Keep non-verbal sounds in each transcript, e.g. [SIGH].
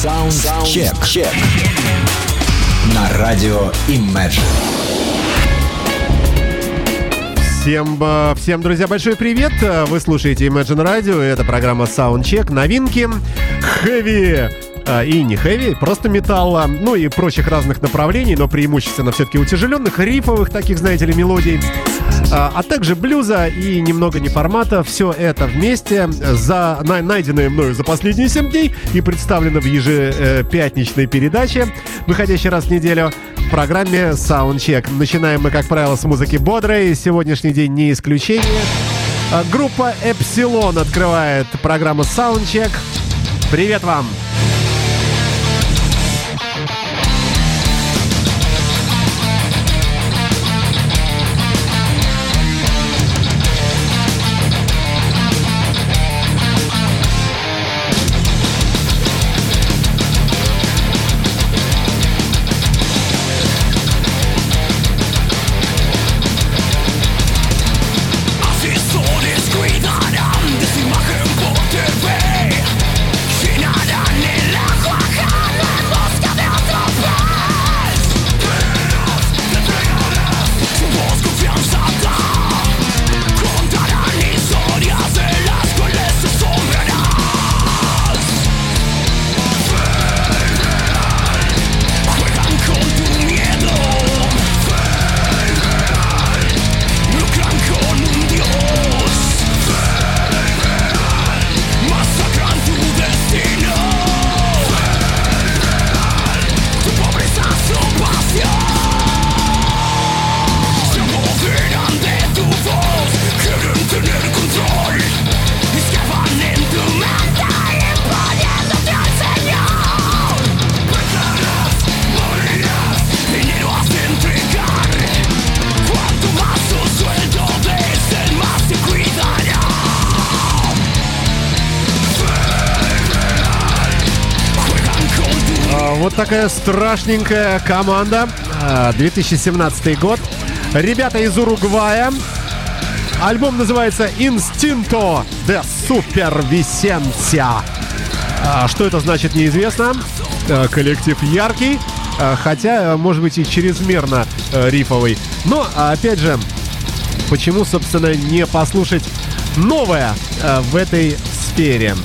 Саундчек. Чек. На радио Imagine. Всем, э, всем, друзья, большой привет! Вы слушаете Imagine Radio, это программа Soundcheck. Новинки, хэви э, и не хэви, просто металла, ну и прочих разных направлений, но преимущественно все-таки утяжеленных, рифовых таких, знаете ли, мелодий. А, а также блюза и немного неформата. Все это вместе за, на, найденное мною за последние 7 дней и представлено в ежепятничной передаче, выходящей раз в неделю в программе Soundcheck. Начинаем мы, как правило, с музыки бодрой. Сегодняшний день не исключение. А, группа Epsilon открывает программу Soundcheck. Привет вам! Вот такая страшненькая команда. 2017 а, год. Ребята из Уругвая. Альбом называется Instinto de Supervicencia. Что это значит, неизвестно. А, коллектив яркий, а, хотя, может быть, и чрезмерно рифовый. Но, опять же, почему, собственно, не послушать новое в этой сфере?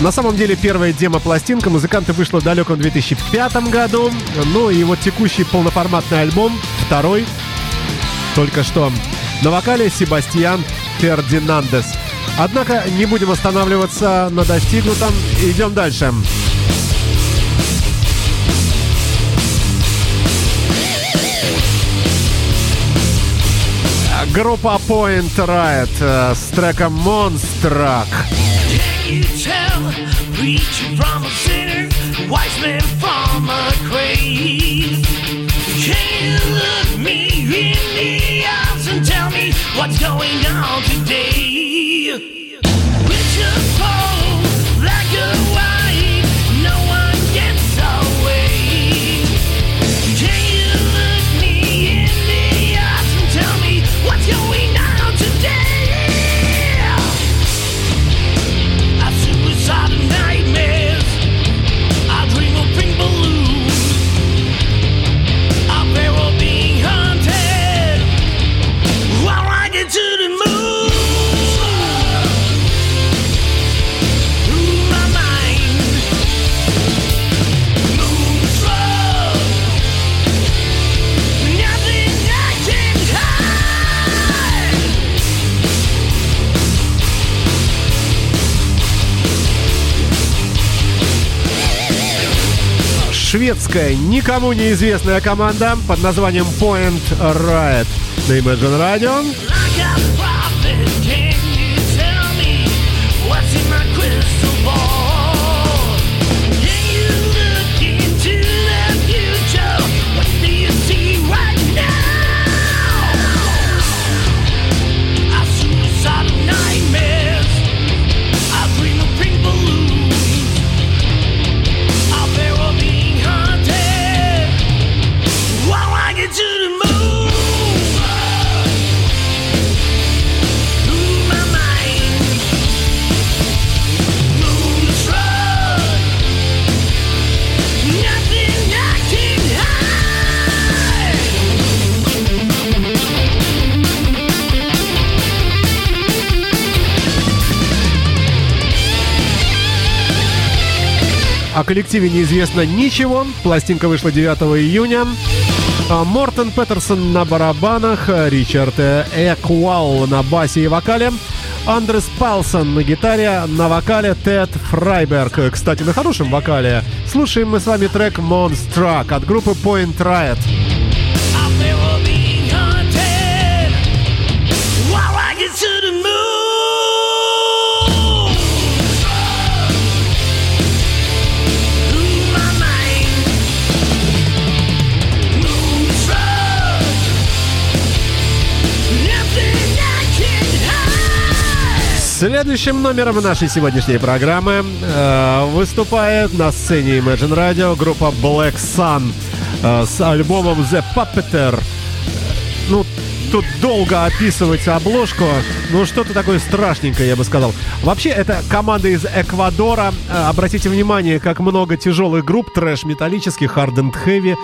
На самом деле первая демо-пластинка музыканты вышла в далеком 2005 году. Ну и вот текущий полноформатный альбом, второй, только что. На вокале Себастьян Фердинандес. Однако не будем останавливаться на достигнутом. Идем дальше. Группа Point Riot э, с треком Monstruck. You tell? Preacher from a sinner, wise man from a grave. Can you look me in the eyes and tell me what's going on today? Шведская, никому неизвестная команда под названием Point Riot на Imagine Radio. Коллективе неизвестно ничего. Пластинка вышла 9 июня. А, Мортон Петерсон на барабанах, Ричард Эквал на басе и вокале, Андрес Палсон на гитаре, на вокале Тед Фрайберг. Кстати, на хорошем вокале. Слушаем мы с вами трек Monstruck от группы Point Riot. Следующим номером нашей сегодняшней программы э, выступает на сцене Imagine Radio группа Black Sun э, с альбомом The Puppeteer. Ну, тут долго описывать обложку. Ну, что-то такое страшненькое, я бы сказал. Вообще, это команда из Эквадора. Э, обратите внимание, как много тяжелых групп, трэш-металлических, hard and heavy,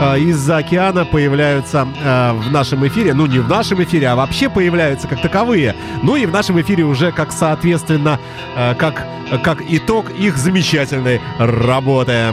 э, из-за океана появляются э, в нашем эфире. Ну, не в нашем эфире, а вообще появляются как таковые. Ну и в нашем эфире уже как, соответственно, как, как итог их замечательной работы.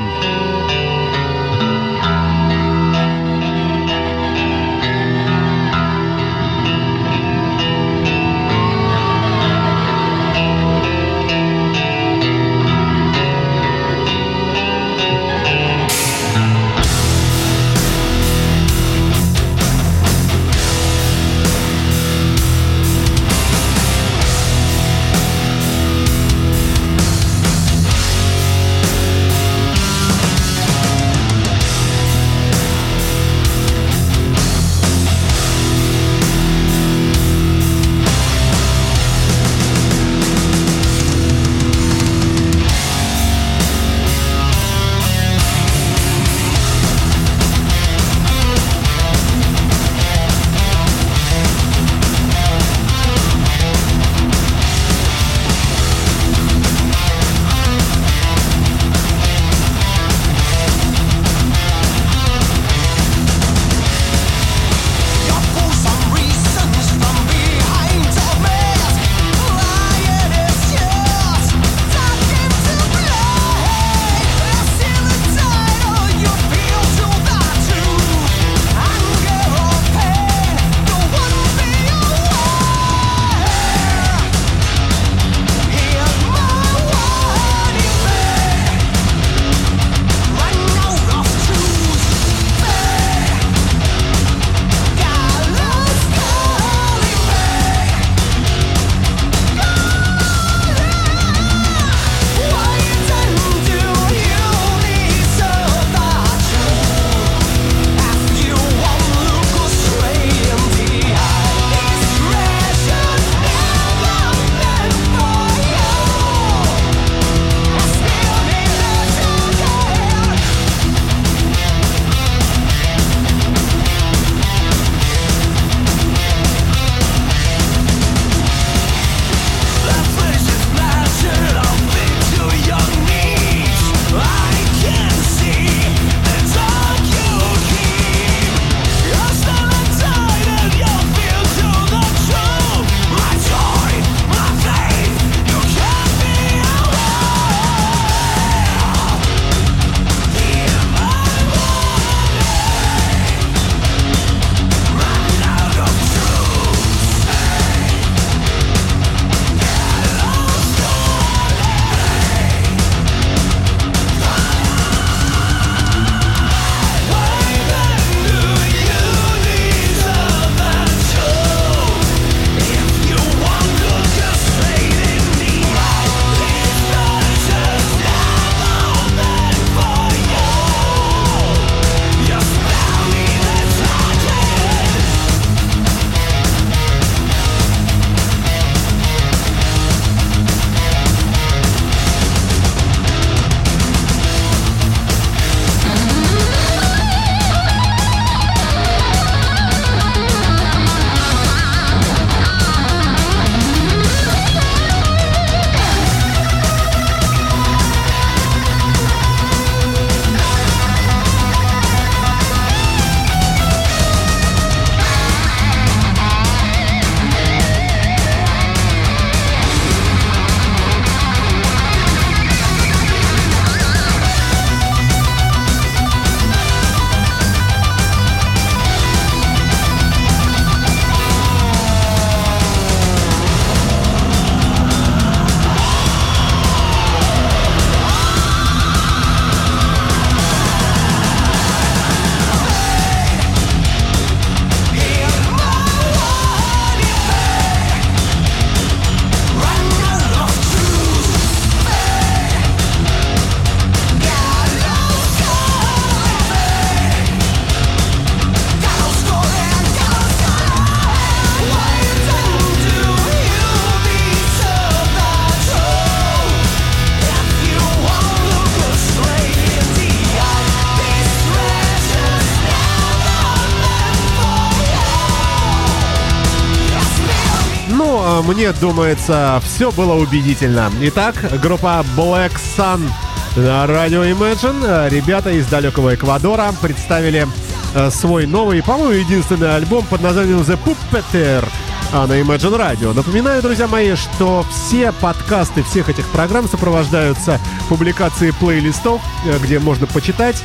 Мне думается, все было убедительно. Итак, группа Black Sun на радио Imagine. Ребята из далекого Эквадора представили э, свой новый, по-моему, единственный альбом под названием The Puppeteer а, на Imagine Radio. Напоминаю, друзья мои, что все подкасты всех этих программ сопровождаются публикацией плейлистов, э, где можно почитать,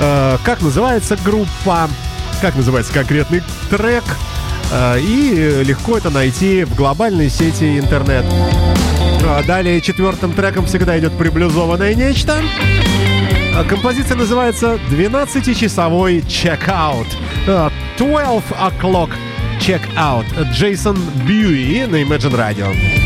э, как называется группа, как называется конкретный трек, э, и легко это найти в глобальной сети интернет. А далее четвертым треком всегда идет приблюзованное нечто. А композиция называется «12-часовой чекаут». 12 o'clock Check Out. Джейсон Бьюи на Imagine Radio.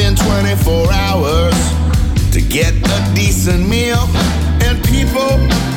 Driving 24 hours to get a decent meal and people.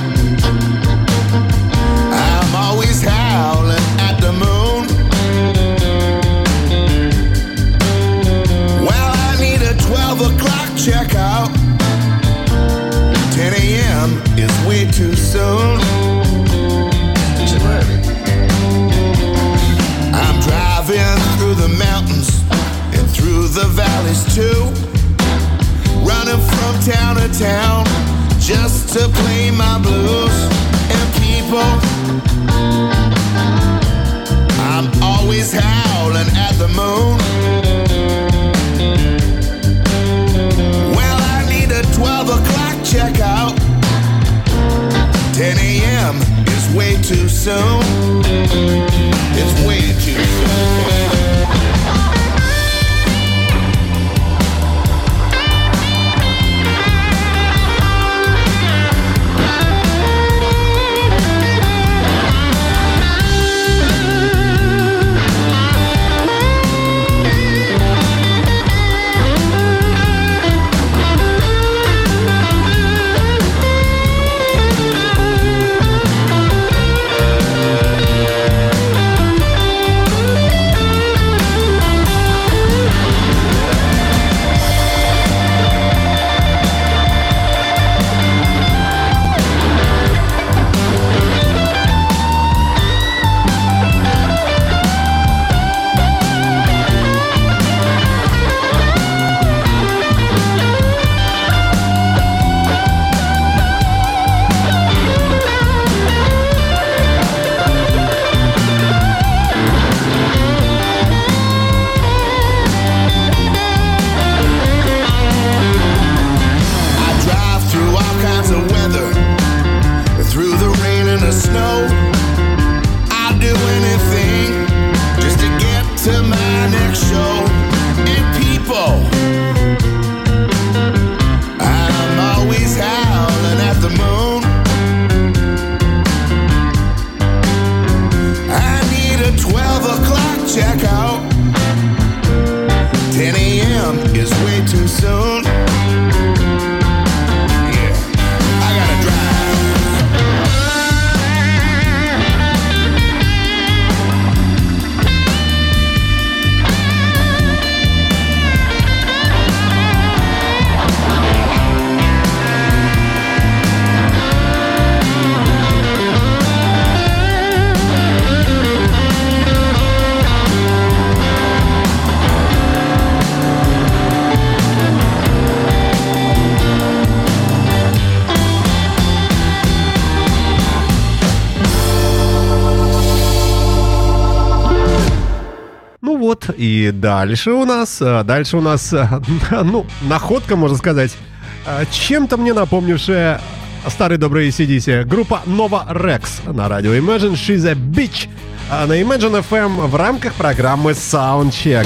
И дальше у нас, э, дальше у нас, э, [LAUGHS] ну, находка, можно сказать, э, чем-то мне напомнившая старый добрый ACDC. Группа Nova Rex на радио Imagine She's a Bitch на Imagine FM в рамках программы Soundcheck.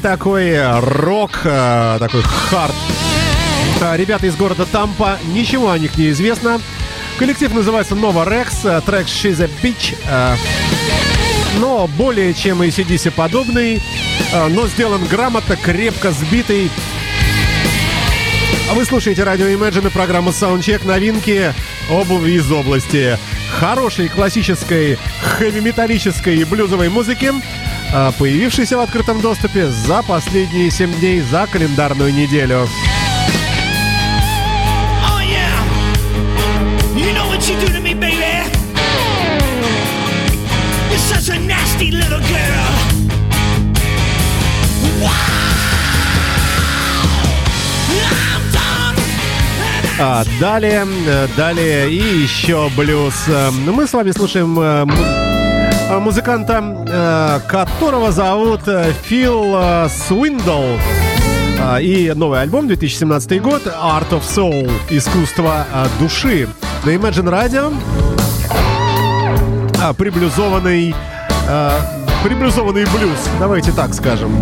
Такой рок, э, такой хард. Э, ребята из города Тампа, ничего о них не известно. Коллектив называется Nova Rex, трек She's a Bitch. Но более чем ACDC подобный, но сделан грамотно, крепко сбитый. Вы слушаете радио Imagine и программу Soundcheck новинки обуви из области хорошей классической хэви-металлической и блюзовой музыки, а, появившейся в открытом доступе за последние 7 дней за календарную неделю. А, далее, э, далее и еще блюз. Э, мы с вами слушаем э, музыканта, которого зовут Фил Свиндл. И новый альбом 2017 год Art of Soul Искусство души на Imagine Radio приблюзованный приблюзованный блюз, давайте так скажем.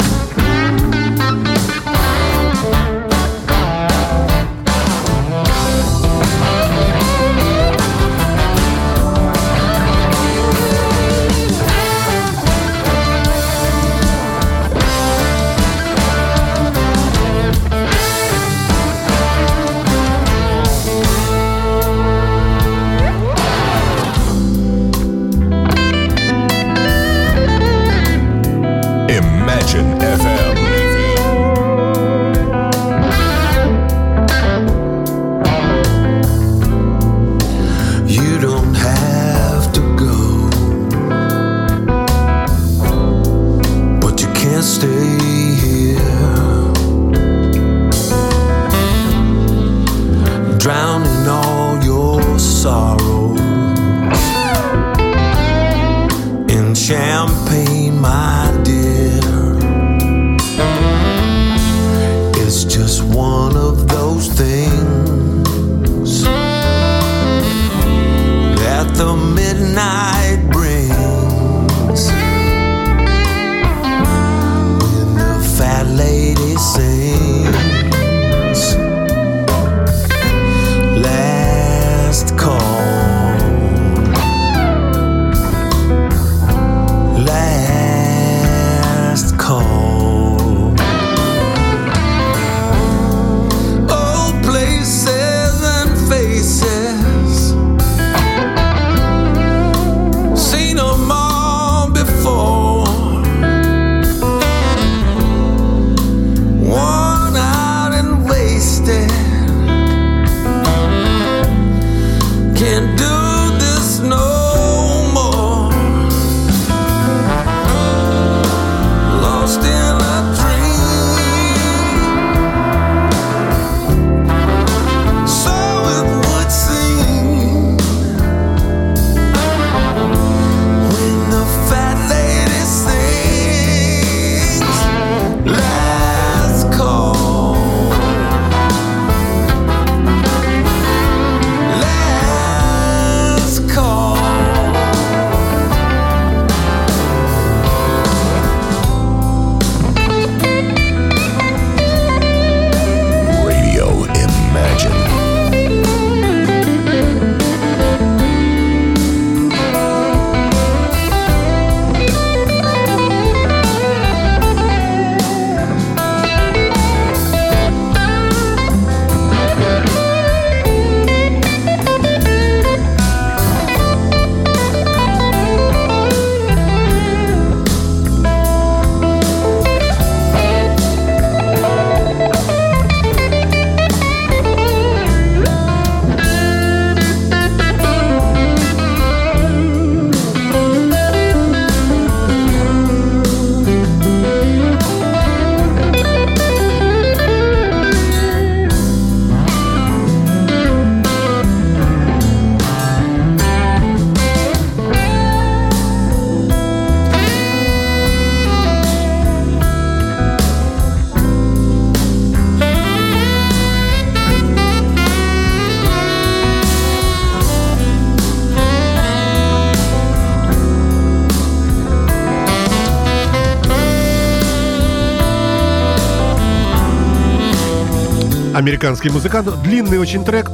Американский музыкант. Длинный очень трек.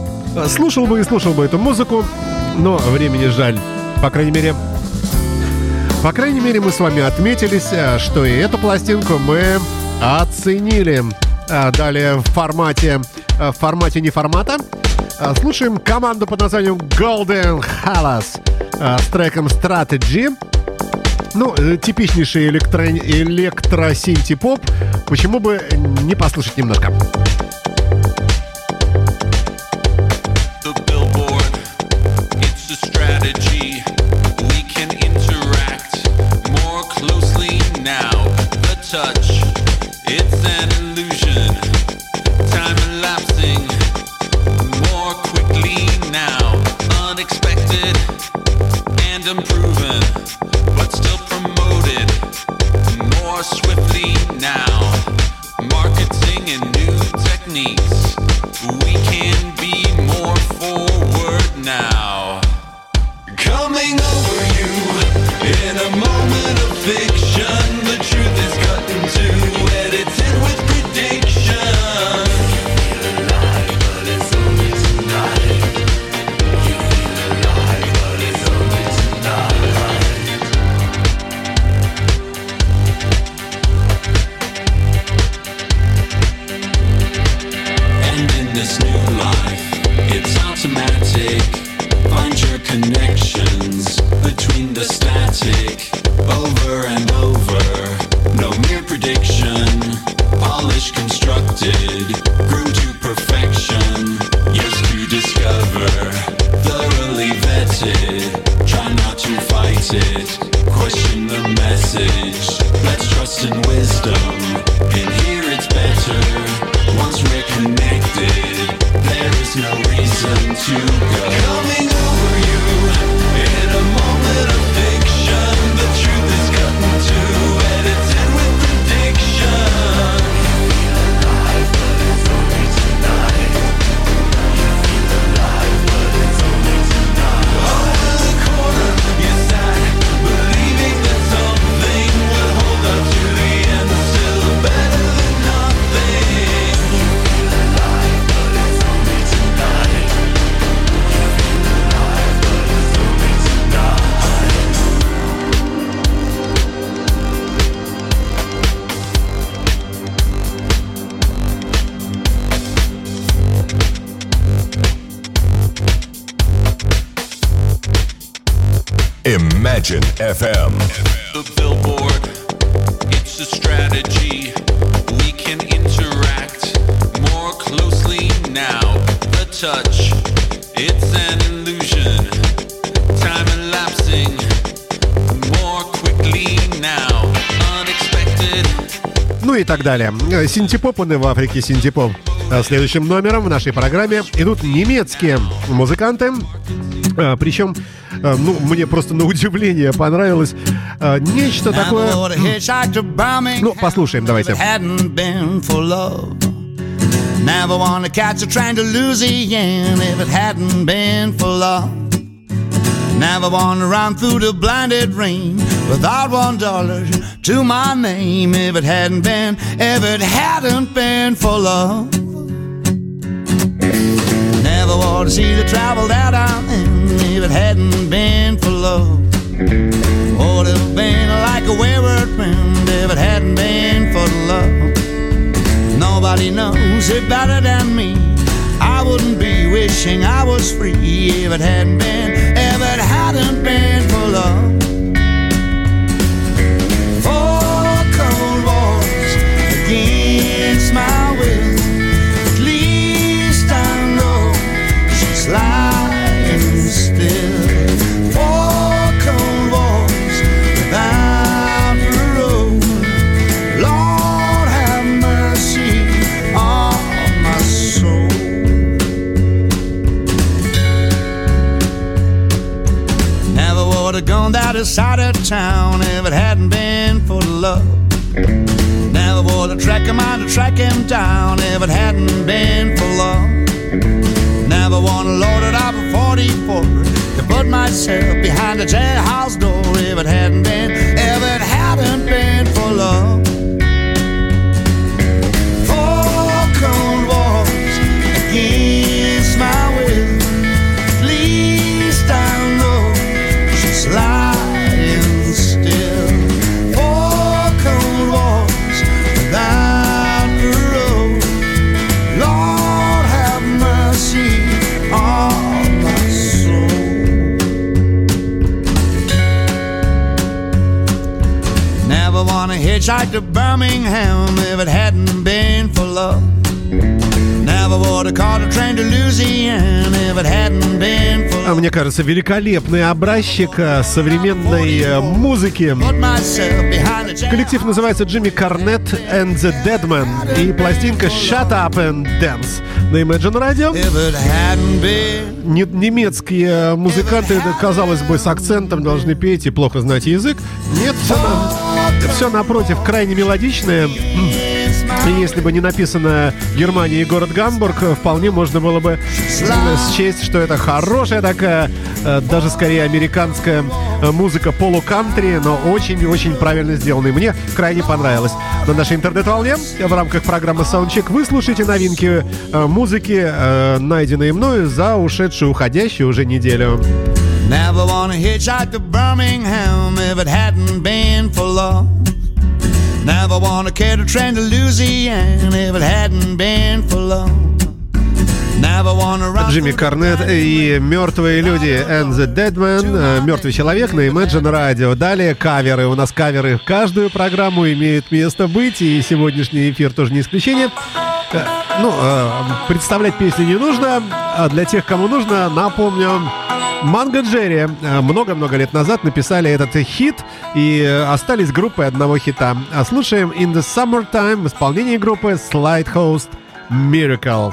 [CLEARS THROAT] Слушал бы и слушал бы эту музыку, но времени жаль. По крайней мере, по крайней мере, мы с вами отметились, э, что и эту пластинку мы оценили. А далее в формате, э, в формате не формата э, слушаем команду под названием Golden Hallas с треком Strategy. Ну, типичнейший электро... электро-синти-поп. Почему бы не послушать немножко? and wisdom. FM. The billboard, it's a strategy. We can interact more closely now. The touch, it's an illusion. Time elapsing more quickly now. Unexpected. Ну и так далее. Синтепопаны в Африке синтепоп. А Следующим номером в нашей программе идут немецкие музыканты. А, Причем Э, ну, мне просто на удивление понравилось э, нечто такое... Ну, послушаем, давайте. Never wanna catch a train to Louisiana if it hadn't been for love. Never wanna run through the blinded rain without one dollar to my name if it hadn't been, if it hadn't been for love. Wanna see the travel that I'm in if it hadn't been for love. Oh, Would have been like a wayward wind if it hadn't been for love. Nobody knows it better than me. I wouldn't be wishing I was free if it hadn't been, if it hadn't been for love. other side of town if it hadn't been for love. Never would have tracked him out to track him down if it hadn't been for love. Never want to load it up a 44 to put myself behind the jailhouse door if it hadn't been, Birmingham if it hadn't been for love. Never would have caught a train to Louisiana if it hadn't been for А love. Мне кажется, великолепный образчик э, современной э, музыки. Коллектив называется Джимми Корнет and the Deadman и пластинка Shut Up and Dance на Imagine Radio. Не- немецкие музыканты, казалось бы, с акцентом должны петь и плохо знать язык. Нет, все, на- все напротив, крайне мелодичное. И если бы не написано Германия и город Гамбург, вполне можно было бы счесть, что это хорошая такая, э, даже скорее американская э, музыка полукантри, но очень-очень правильно сделанная. Мне крайне понравилось. На нашей интернет-волне в рамках программы Soundcheck вы слушаете новинки э, музыки, найденные мною за ушедшую, уходящую уже неделю. Never wanna hitchhike to Birmingham if it hadn't been for love. Never wanna catch a train to Louisiana if it hadn't been for love. Джимми Корнет и «Мертвые люди» and the Dead Man, э, «Мертвый человек» на Imagine Radio. Далее каверы. У нас каверы в каждую программу имеют место быть, и сегодняшний эфир тоже не исключение. Ну, э, представлять песни не нужно, а для тех, кому нужно, напомню, Манго Джерри э, много-много лет назад написали этот хит и остались группой одного хита. А слушаем In the Summertime в исполнении группы Slide Host Miracle.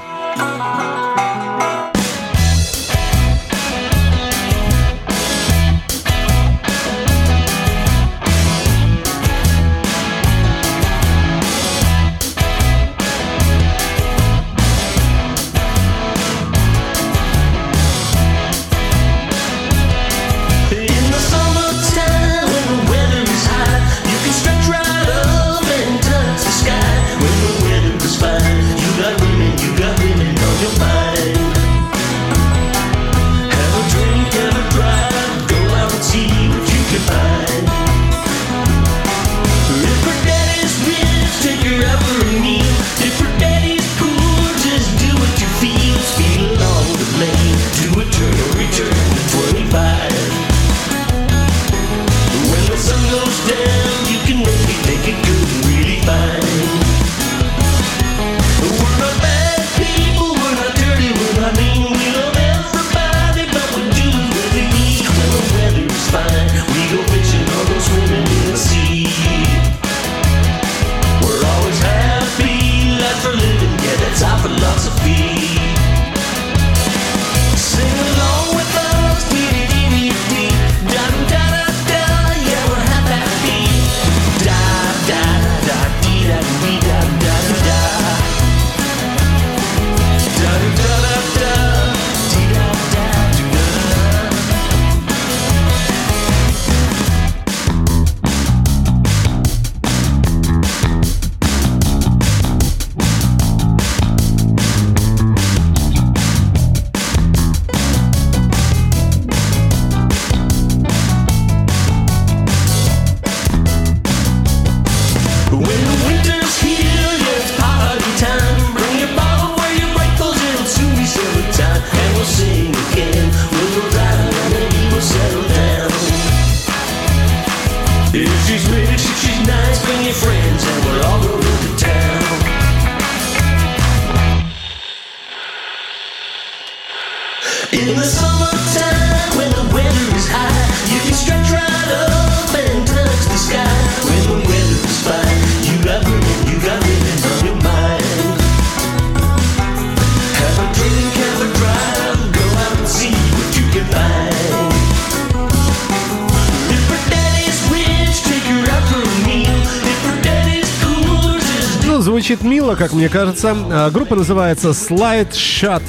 Ну, звучит мило, как мне кажется. А, Группа называется Slide Shot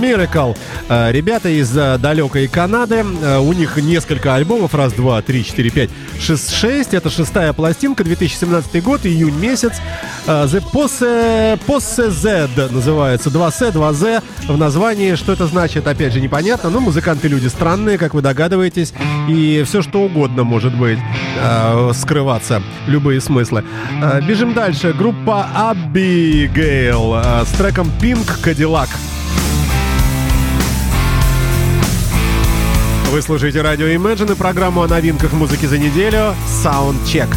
Miracle. А, Ребята из э, далекой Канады. А, У них несколько альбомов. Раз, два, три, четыре, пять, шесть, шесть. Это шестая пластинка, 2017 год, июнь месяц. А, The Posse, Posse Z называется. 2C, 2Z в названии. Что это значит, опять же, непонятно. Но музыканты люди странные, как вы догадываетесь. И все, что угодно может быть а, скрываться. Любые смыслы. А, Бежим дальше. Группа Abigail а, с треком Pink Cadillac. Вы слушаете радио Imagine и программу о новинках музыки за неделю Soundcheck.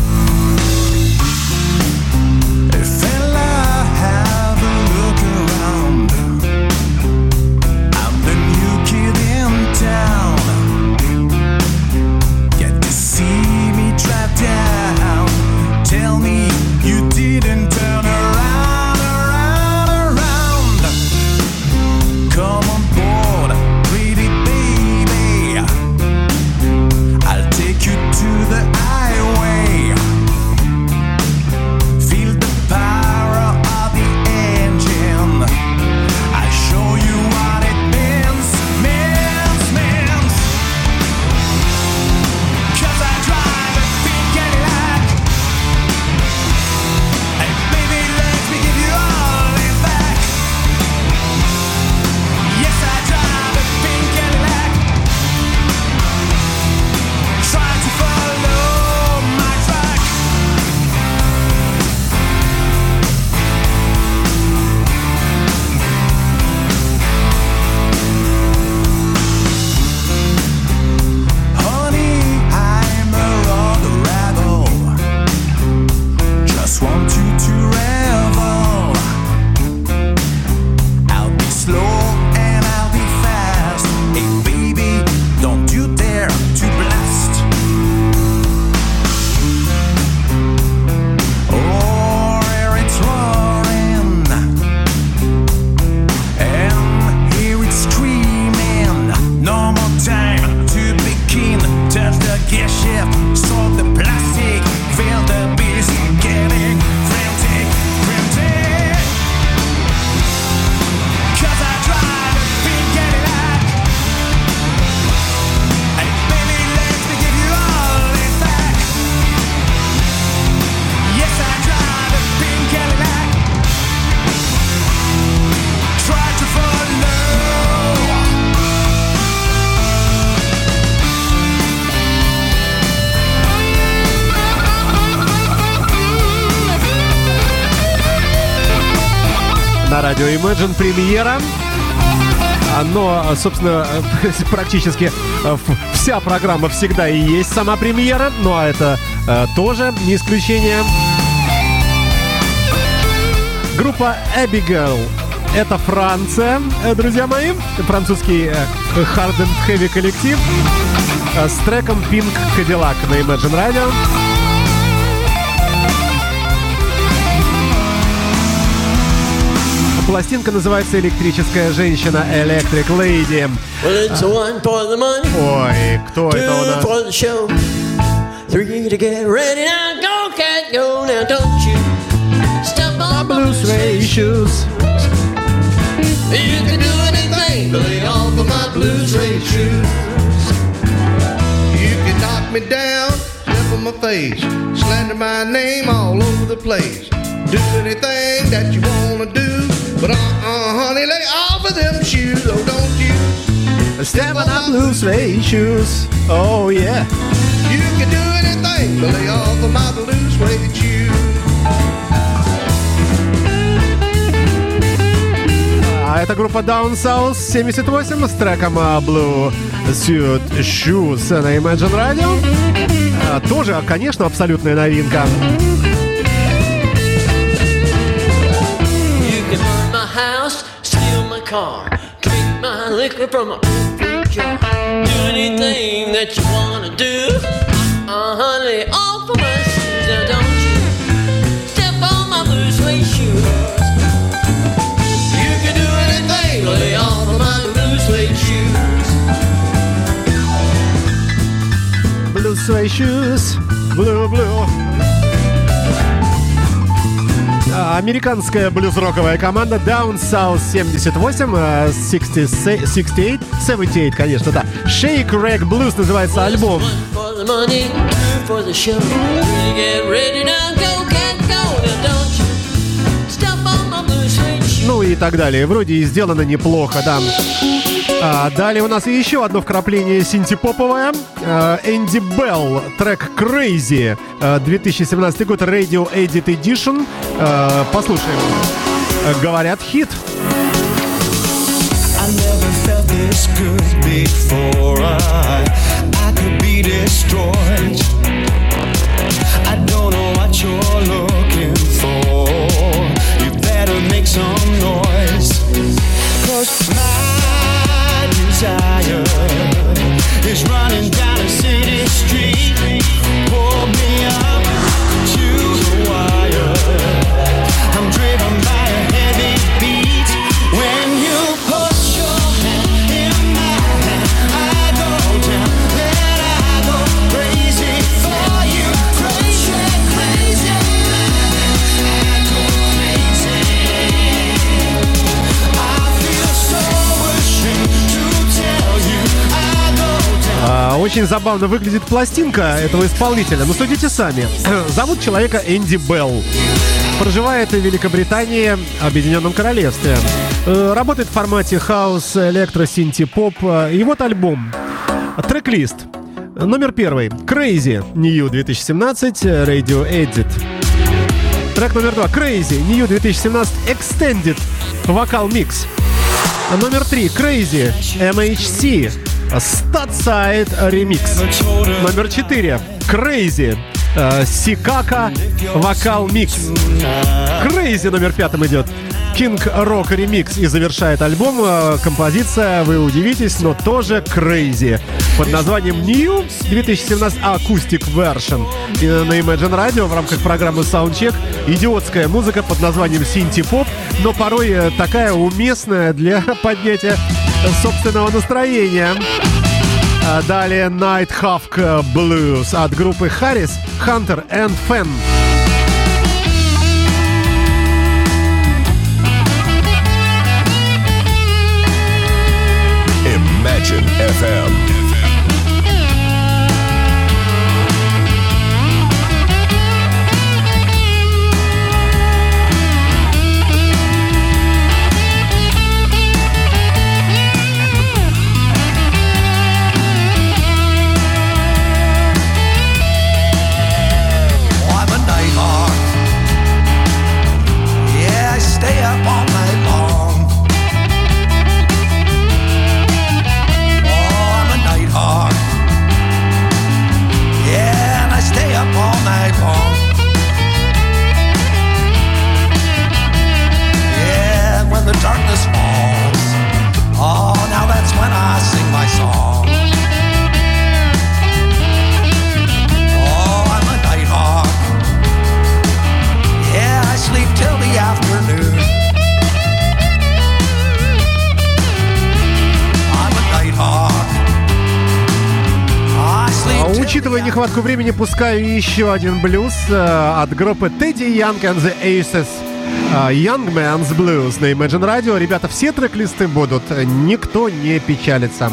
Imagine премьера. А, Но, собственно, [LAUGHS] практически в- вся программа всегда и есть сама премьера. Ну а это тоже не исключение. Группа Abigail. Это Франция, э, друзья мои. Французский э, hard and heavy коллектив э, с треком Pink Cadillac на Imagine Radio. Пластинка называется «Электрическая женщина» Electric Lady. Well, it's one for the money, Ой, кто это у нас? to. Now don't you can do anything, but lay off of my blue suede shoes. You can knock me down, step on my face, slander my name all over the place. Do anything that you wanna do, but uh-uh, honey, lay off of them shoes, oh don't you? Step on my blue suede shoes. Oh yeah. You can do anything, but lay off of my blue suede shoes. А это группа Down South 78 с треком а, Blue Suit Shoes на Imagine Radio. А, Тоже, конечно, абсолютная новинка. Car, drink my liquor from a fruit jar. Do anything that you wanna do. Uh, honey, off of my shoes, now don't you step on my blue suede shoes. You can do anything, lay off of my blue suede shoes. Blue Suede Shoes. Blue, blue. Американская блюз-роковая команда Down South 78, э, 60, 68, 78, конечно, да. Shake Rag Blues называется альбом. Ну и так далее. Вроде и сделано неплохо, да. А, далее у нас еще одно вкрапление синтепоповое. А, Энди Белл, трек Crazy, а, 2017 год, Radio Edit Edition. А, послушаем. А, Говорят, хит. Some noise. Cause my desire is running down a city street. Очень забавно выглядит пластинка этого исполнителя. Но судите сами. [CLEARS THROAT] Зовут человека Энди Белл. Проживает в Великобритании, Объединенном Королевстве. Э, Работает в формате хаус, электро, синти, поп. Э, И вот альбом. Трек-лист. Номер первый. Crazy. New 2017. Radio Edit. Трек номер два. Crazy. New 2017. Extended. Vocal mix. Номер три. Crazy. MHC. Statside Remix. Номер четыре. Crazy. э, Сикака. Вокал микс. Crazy номер пятым идет. King Rock Remix и завершает альбом э, композиция, вы удивитесь, но тоже Crazy под названием New 2017 Acoustic Version. И на Imagine Radio в рамках программы Soundcheck идиотская музыка под названием Синти Поп, но порой э, такая уместная для [LAUGHS] поднятия собственного настроения. А Далее Night Hawk Blues от группы Harris, Hunter and Fan. Imagine FM. Пускаю еще один блюз э, от группы Teddy Young and the Aces. э, Young Man's Blues на Imagine Radio. Ребята, все трек-листы будут. Никто не печалится.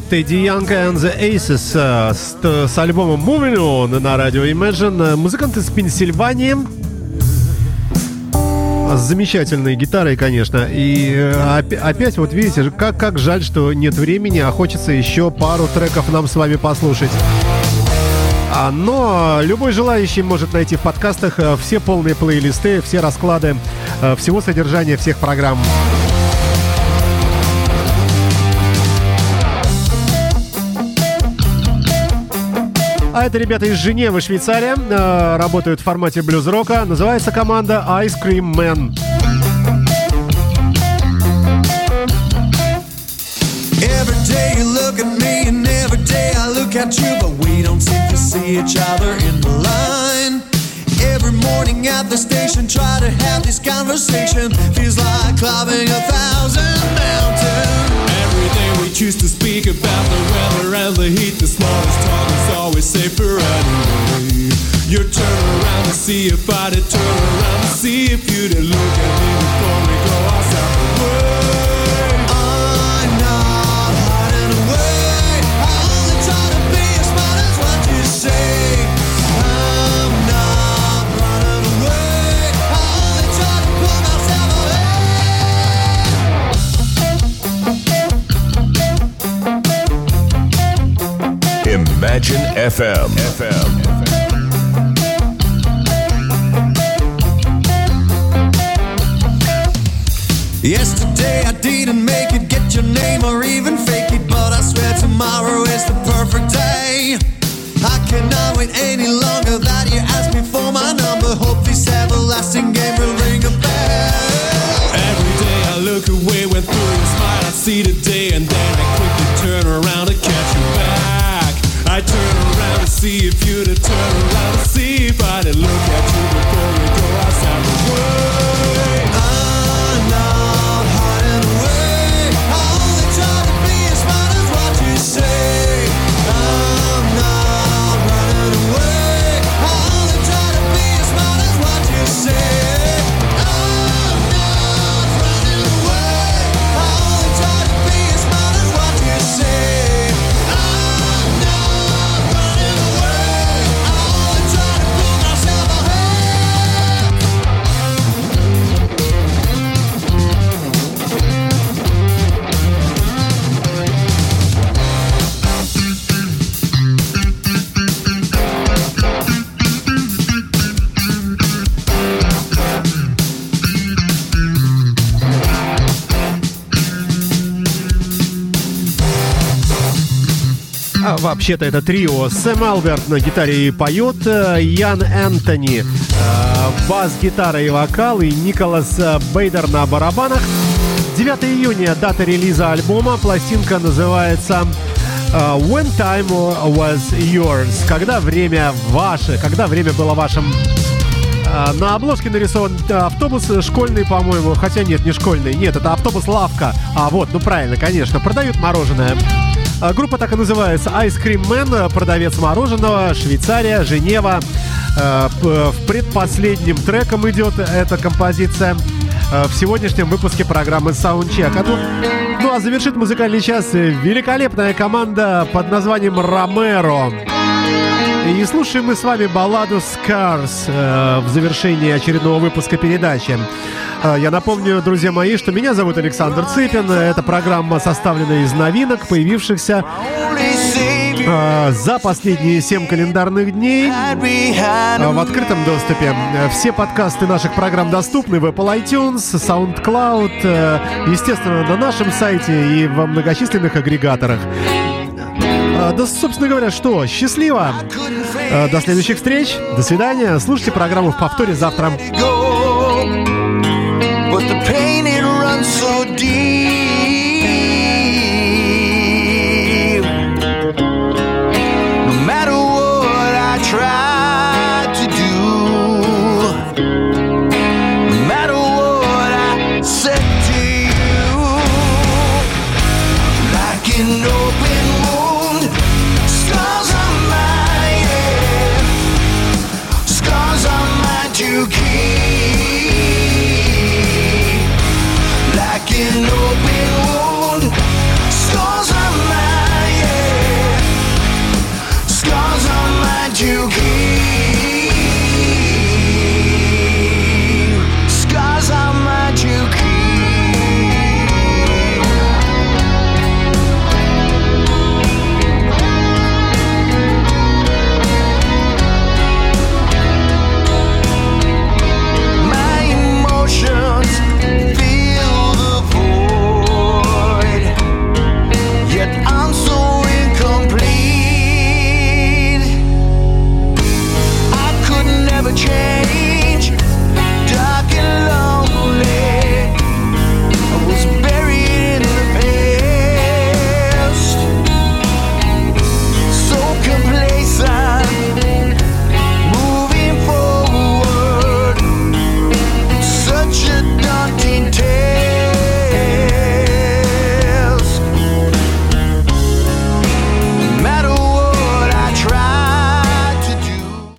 Teddy Young and the Aces э, с, с альбомом Moving On на радио Imagine. Э, Музыкант из Пенсильвании. С замечательной гитарой, конечно. И э, опя- опять, вот видите, как, как жаль, что нет времени, а хочется еще пару треков нам с вами послушать. А, Но любой желающий может найти в подкастах все полные плейлисты, все расклады всего содержания всех программ. А это ребята из Женевы, Швейцария. э, Работают в формате блюз-рока. Называется команда Ice Cream Man. Every day you look at me and every day I look at you, but we don't seem to see each other in the line. Every morning at the station, try to have this conversation. Feels like climbing a thousand mountains. Choose to speak about the weather and the heat. The smallest talk is always safer anyway. You turn around to see if I did turn around to see if you did look at me before we FM. FM. Yesterday I didn't make it, get your name or even fake it, but I swear tomorrow is the perfect day. I cannot wait any longer that you ask me for my number. Hope this everlasting game will ring a bell. Every day I look away when through your smile I see the day and then I quickly turn around to catch you back. I turn around to see if you'd turn around to see if I didn't look at you before we go outside the way. А, вообще-то это трио. Сэм Алберт на гитаре и поет, э, Ян Энтони, э, бас-гитара и вокал, и Николас э, Бейдер на барабанах. 9 июня дата релиза альбома. Пластинка называется When Time Was Yours. Когда время ваше, когда время было вашим. На обложке нарисован автобус школьный, по-моему. Хотя нет, не школьный. Нет, это автобус лавка. А вот, ну правильно, конечно. Продают мороженое. А, Группа так и называется Ice Cream Man, продавец мороженого, Швейцария, Женева. Э, В предпоследним треком идет эта композиция э, в сегодняшнем выпуске программы Soundcheck. А ну, ну а завершит музыкальный час великолепная команда под названием Ромеро. И слушаем мы с вами балладу Scars э, в завершении очередного выпуска передачи. Э, Я напомню, друзья мои, что меня зовут Александр Цыпин. Эта программа составлена из новинок, появившихся э, за последние 7 календарных дней э, в открытом доступе. Все подкасты наших программ доступны в Apple iTunes, SoundCloud, э, естественно, на нашем сайте и во многочисленных агрегаторах. А, Да, собственно говоря, что? Счастливо! А, До следующих встреч. До свидания. Слушайте программу в повторе завтра. But the pain it runs so